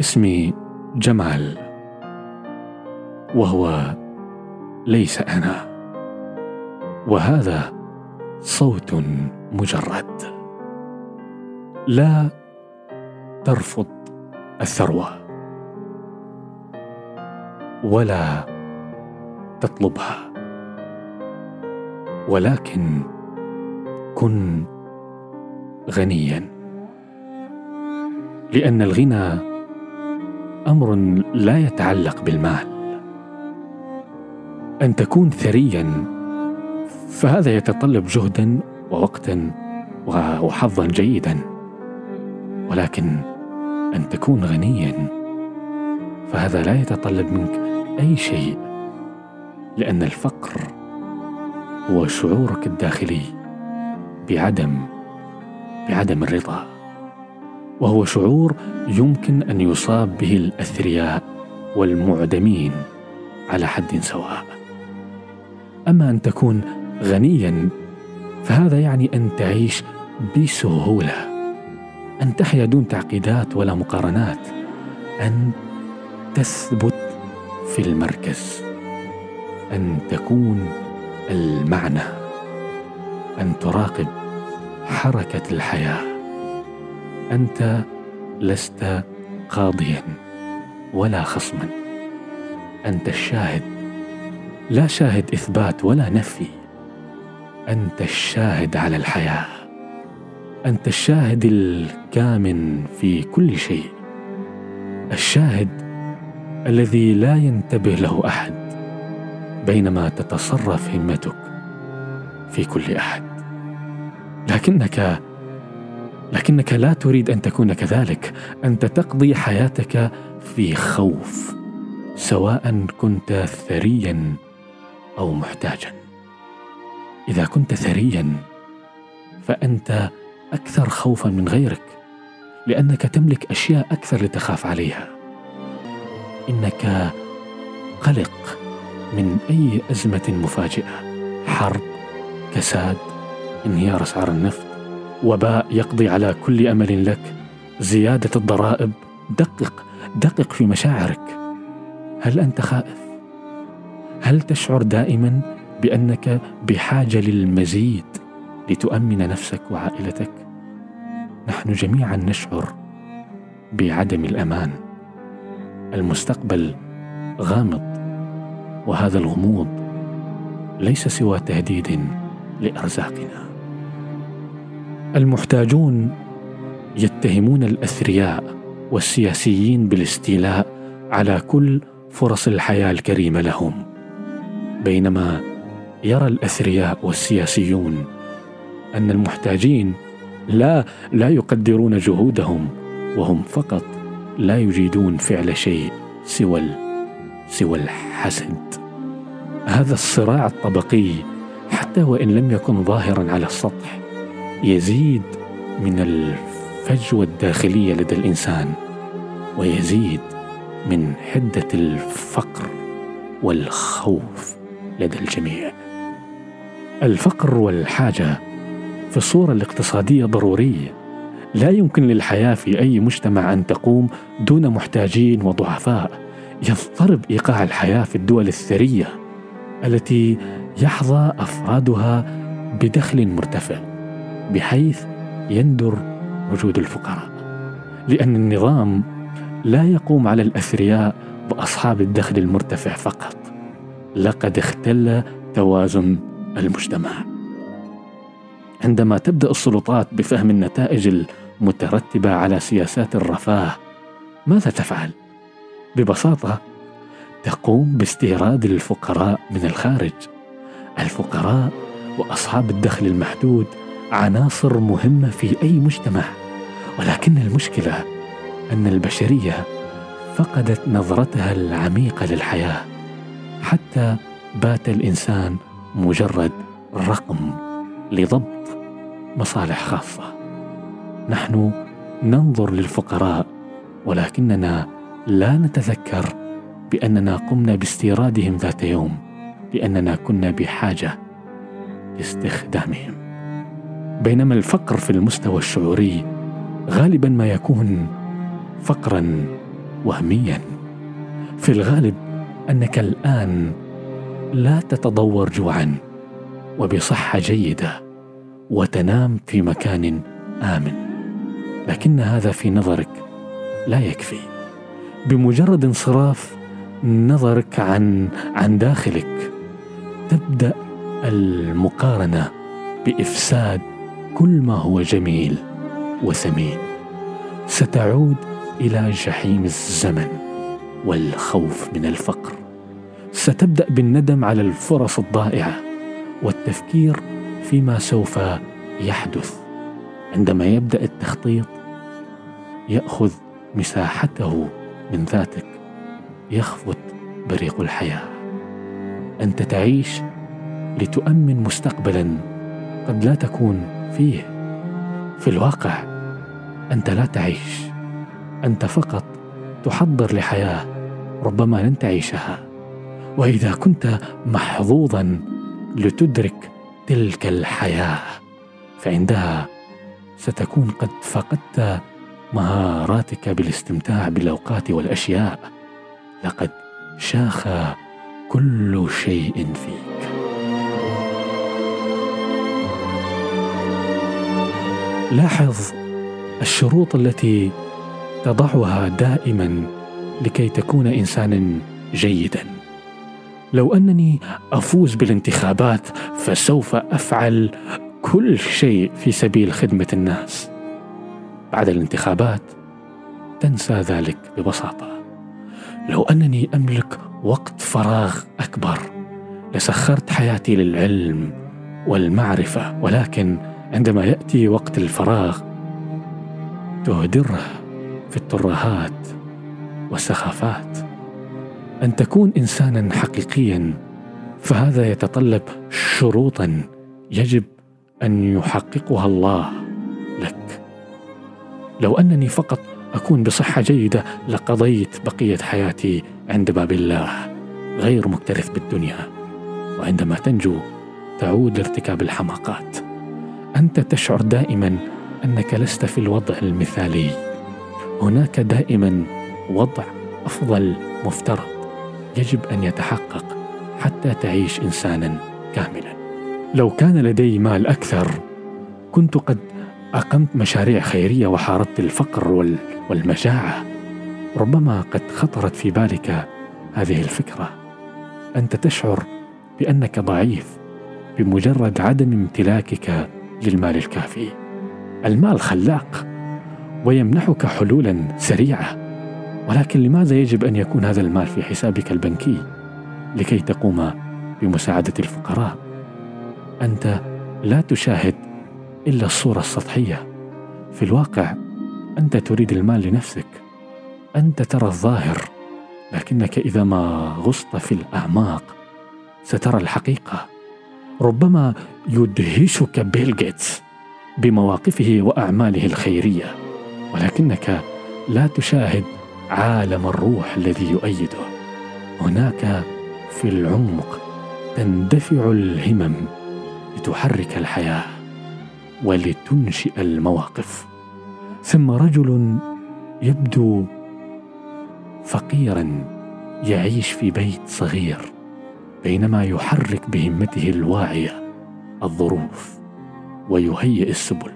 اسمي جمال وهو ليس أنا. وهذا صوت مجرد. لا ترفض الثروة ولا تطلبها. ولكن كن غنيا لأن الغنى أمر لا يتعلق بالمال. أن تكون ثريا فهذا يتطلب جهدا ووقتا وحظا جيدا. ولكن أن تكون غنيا فهذا لا يتطلب منك أي شيء لأن الفقر هو شعورك الداخلي بعدم بعدم الرضا. وهو شعور يمكن أن يصاب به الأثرياء والمعدمين على حد سواء. أما أن تكون غنيا فهذا يعني أن تعيش بسهولة أن تحيا دون تعقيدات ولا مقارنات أن تثبت في المركز أن تكون المعنى أن تراقب حركة الحياة. أنت لست قاضيا ولا خصما. أنت الشاهد. لا شاهد إثبات ولا نفي. أنت الشاهد على الحياة. أنت الشاهد الكامن في كل شيء. الشاهد الذي لا ينتبه له أحد بينما تتصرف همتك في كل أحد. لكنك لكنك لا تريد أن تكون كذلك. أنت تقضي حياتك في خوف سواء كنت ثريا أو محتاجا. إذا كنت ثريا فأنت أكثر خوفا من غيرك لأنك تملك أشياء أكثر لتخاف عليها. إنك قلق من أي أزمة مفاجئة. حرب كساد انهيار أسعار النفط وباء يقضي على كل أمل لك. زيادة الضرائب دقق دقق في مشاعرك. هل أنت خائف؟ هل تشعر دائما بأنك بحاجة للمزيد لتؤمن نفسك وعائلتك؟ نحن جميعا نشعر بعدم الأمان. المستقبل غامض وهذا الغموض ليس سوى تهديد لأرزاقنا. المحتاجون يتهمون الأثرياء والسياسيين بالاستيلاء على كل فرص الحياة الكريمة لهم. بينما يرى الأثرياء والسياسيون أن المحتاجين لا لا يقدرون جهودهم وهم فقط لا يجيدون فعل شيء سوى سوى الحسد. هذا الصراع الطبقي حتى وإن لم يكن ظاهرا على السطح يزيد من الفجوة الداخلية لدى الإنسان ويزيد من حدة الفقر والخوف لدى الجميع. الفقر والحاجة في الصورة الاقتصادية ضرورية. لا يمكن للحياة في أي مجتمع أن تقوم دون محتاجين وضعفاء. يضطرب إيقاع الحياة في الدول الثرية التي يحظى أفرادها بدخل مرتفع. بحيث يندر وجود الفقراء. لأن النظام لا يقوم على الأثرياء وأصحاب الدخل المرتفع فقط. لقد اختل توازن المجتمع. عندما تبدأ السلطات بفهم النتائج المترتبة على سياسات الرفاه ماذا تفعل؟ ببساطة تقوم باستيراد الفقراء من الخارج. الفقراء وأصحاب الدخل المحدود عناصر مهمة في أي مجتمع ولكن المشكلة أن البشرية فقدت نظرتها العميقة للحياة. حتى بات الإنسان مجرد رقم لضبط مصالح خاصة. نحن ننظر للفقراء ولكننا لا نتذكر بأننا قمنا باستيرادهم ذات يوم لاننا كنا بحاجة لاستخدامهم. بينما الفقر في المستوى الشعوري غالبا ما يكون فقرا وهميا. في الغالب أنك الآن لا تتضور جوعا وبصحة جيدة وتنام في مكان آمن. لكن هذا في نظرك لا يكفي. بمجرد انصراف نظرك عن عن داخلك تبدأ المقارنة بإفساد كل ما هو جميل وثمين. ستعود إلى جحيم الزمن والخوف من الفقر. ستبدأ بالندم على الفرص الضائعة والتفكير فيما سوف يحدث. عندما يبدأ التخطيط يأخذ مساحته من ذاتك. يخفت بريق الحياة. أنت تعيش لتؤمن مستقبلا قد لا تكون فيه. في الواقع أنت لا تعيش. أنت فقط تحضر لحياة ربما لن تعيشها. وإذا كنت محظوظا لتدرك تلك الحياة فعندها ستكون قد فقدت مهاراتك بالاستمتاع بالأوقات والأشياء. لقد شاخ كل شيء فيك. لاحظ الشروط التي تضعها دائما لكي تكون انسانا جيدا. لو أنني أفوز بالانتخابات فسوف أفعل كل شيء في سبيل خدمة الناس. بعد الانتخابات تنسى ذلك ببساطة. لو أنني أملك وقت فراغ أكبر لسخرت حياتي للعلم والمعرفة ولكن عندما يأتي وقت الفراغ تهدره في الترهات والسخافات. أن تكون إنسانا حقيقيا فهذا يتطلب شروطا يجب أن يحققها الله لك. لو أنني فقط أكون بصحة جيدة لقضيت بقية حياتي عند باب الله غير مكترث بالدنيا. وعندما تنجو تعود لارتكاب الحماقات. أنت تشعر دائما أنك لست في الوضع المثالي. هناك دائما وضع أفضل مفترض يجب أن يتحقق حتى تعيش انسانا كاملا. لو كان لدي مال أكثر كنت قد أقمت مشاريع خيرية وحاربت الفقر والمجاعة. ربما قد خطرت في بالك هذه الفكرة. أنت تشعر بأنك ضعيف بمجرد عدم امتلاكك للمال الكافي. المال خلاق ويمنحك حلولا سريعة. ولكن لماذا يجب أن يكون هذا المال في حسابك البنكي؟ لكي تقوم بمساعدة الفقراء. أنت لا تشاهد إلا الصورة السطحية. في الواقع أنت تريد المال لنفسك. أنت ترى الظاهر لكنك إذا ما غصت في الأعماق سترى الحقيقة. ربما يدهشك بيل جيتس بمواقفه وأعماله الخيرية ولكنك لا تشاهد عالم الروح الذي يؤيده. هناك في العمق تندفع الهمم لتحرك الحياة ولتنشئ المواقف. ثم رجل يبدو فقيرا يعيش في بيت صغير. بينما يحرك بهمته الواعية الظروف ويهيئ السبل.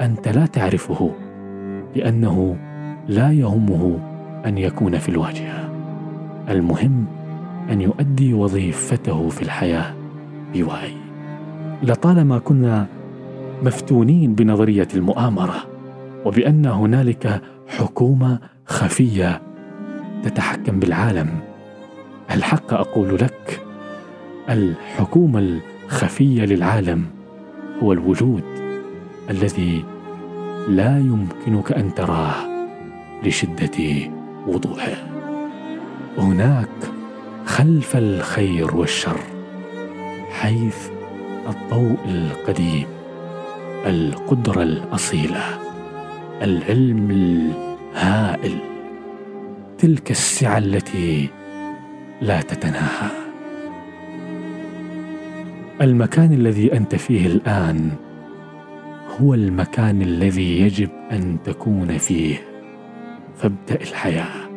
أنت لا تعرفه لأنه لا يهمه أن يكون في الواجهة. المهم أن يؤدي وظيفته في الحياة بوعي. لطالما كنا مفتونين بنظرية المؤامرة وبأن هنالك حكومة خفية تتحكم بالعالم الحق أقول لك الحكومة الخفية للعالم هو الوجود الذي لا يمكنك أن تراه لشدة وضوحه. هناك خلف الخير والشر حيث الضوء القديم القدرة الأصيلة العلم الهائل تلك السعة التي لا تتناهى. المكان الذي أنت فيه الآن هو المكان الذي يجب أن تكون فيه. فابدأ الحياة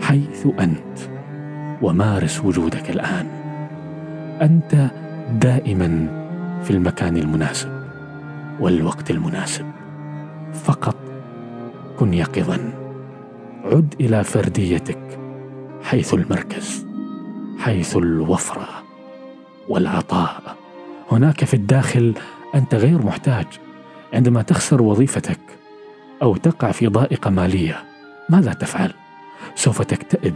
حيث أنت ومارس وجودك الآن. أنت دائما في المكان المناسب والوقت المناسب. فقط كن يقظا. عد إلى فرديتك. حيث المركز حيث الوفرة والعطاء. هناك في الداخل أنت غير محتاج. عندما تخسر وظيفتك أو تقع في ضائقة مالية ماذا تفعل؟ سوف تكتئب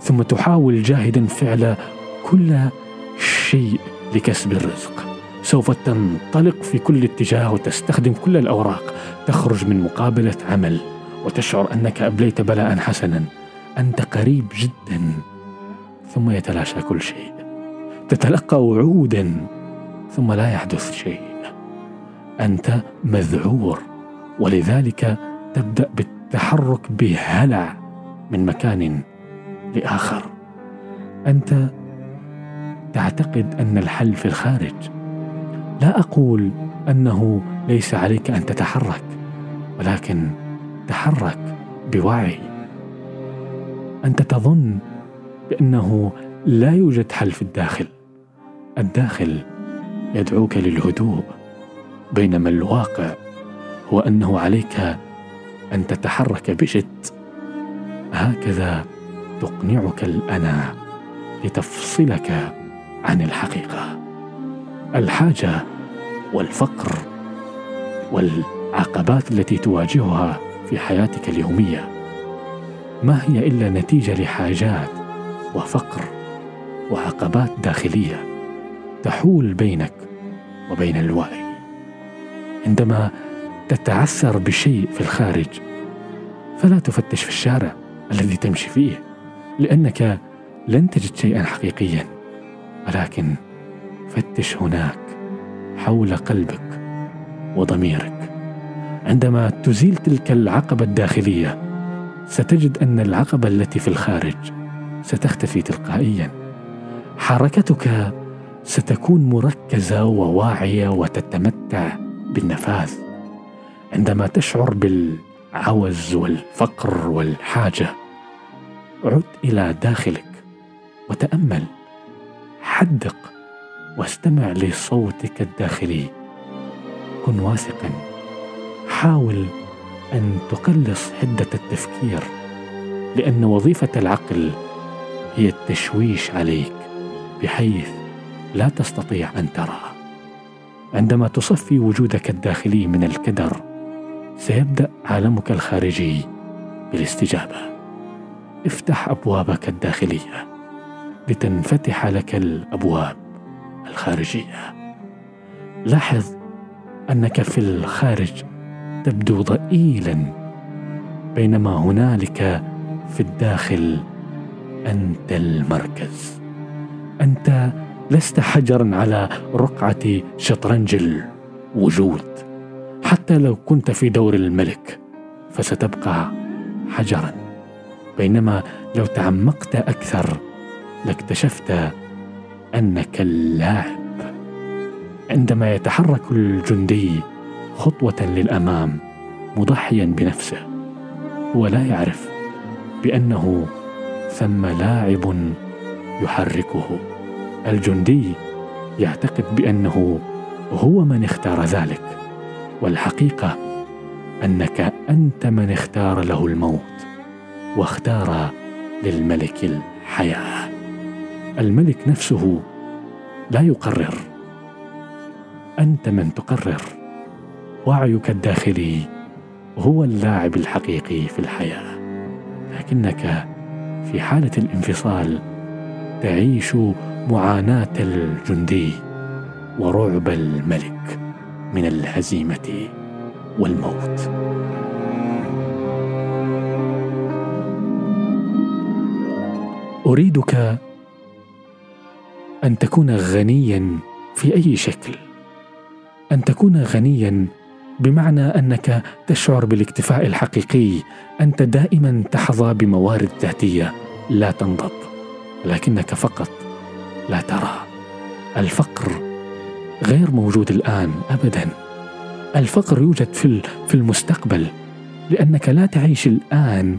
ثم تحاول جاهدا فعل كل شيء لكسب الرزق. سوف تنطلق في كل اتجاه وتستخدم كل الأوراق. تخرج من مقابلة عمل وتشعر أنك أبليت بلاء حسنا. أنت قريب جدا ثم يتلاشى كل شيء. تتلقى وعودا ثم لا يحدث شيء. أنت مذعور ولذلك تبدأ بالتحرك بهلع من مكان لآخر. أنت تعتقد أن الحل في الخارج. لا أقول أنه ليس عليك أن تتحرك ولكن تحرك بوعي. أنت تظن بأنه لا يوجد حل في الداخل. الداخل يدعوك للهدوء بينما الواقع هو أنه عليك أن تتحرك بجد. هكذا تقنعك الأنا لتفصلك عن الحقيقة. الحاجة والفقر والعقبات التي تواجهها في حياتك اليومية ما هي إلا نتيجة لحاجات وفقر وعقبات داخلية تحول بينك وبين الوعي. عندما تتعثر بشيء في الخارج فلا تفتش في الشارع الذي تمشي فيه لأنك لن تجد شيئا حقيقيا. ولكن فتش هناك حول قلبك وضميرك. عندما تزيل تلك العقبة الداخلية ستجد أن العقبة التي في الخارج ستختفي تلقائيا. حركتك ستكون مركزة وواعية وتتمتع بالنفاذ. عندما تشعر بالعوز والفقر والحاجة عد إلى داخلك وتأمل. حدق واستمع لصوتك الداخلي. كن واثقا. حاول أن تقلص حده التفكير لأن وظيفة العقل هي التشويش عليك بحيث لا تستطيع أن ترى. عندما تصفي وجودك الداخلي من الكدر سيبدأ عالمك الخارجي بالاستجابة. افتح أبوابك الداخلية لتنفتح لك الأبواب الخارجية. لاحظ أنك في الخارج تبدو ضئيلا بينما هنالك في الداخل أنت المركز. أنت لست حجرا على رقعة شطرنج الوجود حتى لو كنت في دور الملك فستبقى حجرا. بينما لو تعمقت أكثر لاكتشفت أنك اللاعب. عندما يتحرك الجندي خطوة للأمام مضحيا بنفسه هو لا يعرف بأنه ثم لاعب يحركه. الجندي يعتقد بأنه هو من اختار ذلك والحقيقة أنك أنت من اختار له الموت واختار للملك الحياة. الملك نفسه لا يقرر. أنت من تقرر. وعيك الداخلي هو اللاعب الحقيقي في الحياة. لكنك في حالة الانفصال تعيش معاناة الجندي ورعب الملك من الهزيمة والموت. أريدك أن تكون غنيا في أي شكل. أن تكون غنيا بمعنى أنك تشعر بالاكتفاء الحقيقي. أنت دائما تحظى بموارد ذاتية لا تنضب لكنك فقط لا ترى. الفقر غير موجود الآن ابدا. الفقر يوجد في في المستقبل. لأنك لا تعيش الآن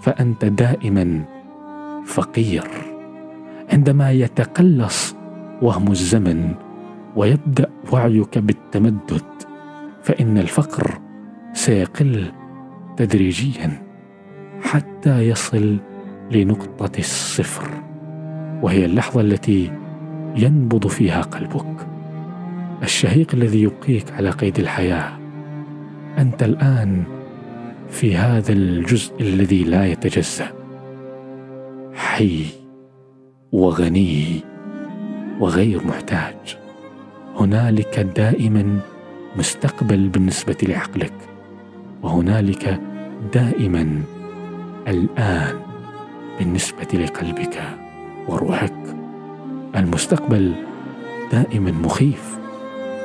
فأنت دائما فقير. عندما يتقلص وهم الزمن ويبدأ وعيك بالتمدد فإن الفقر سيقل تدريجيا حتى يصل لنقطة الصفر وهي اللحظة التي ينبض فيها قلبك. الشهيق الذي يبقيك على قيد الحياة أنت الآن في هذا الجزء الذي لا يتجزأ. حي وغني وغير محتاج. هنالك دائما مستقبل بالنسبة لعقلك. وهنالك دائما الآن بالنسبة لقلبك وروحك. المستقبل دائما مخيف.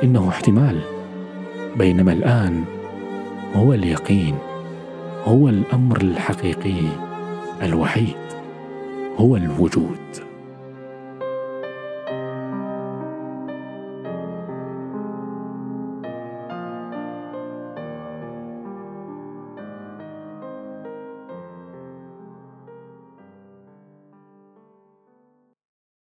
إنه احتمال. بينما الآن هو اليقين. هو الأمر الحقيقي الوحيد. هو الوجود.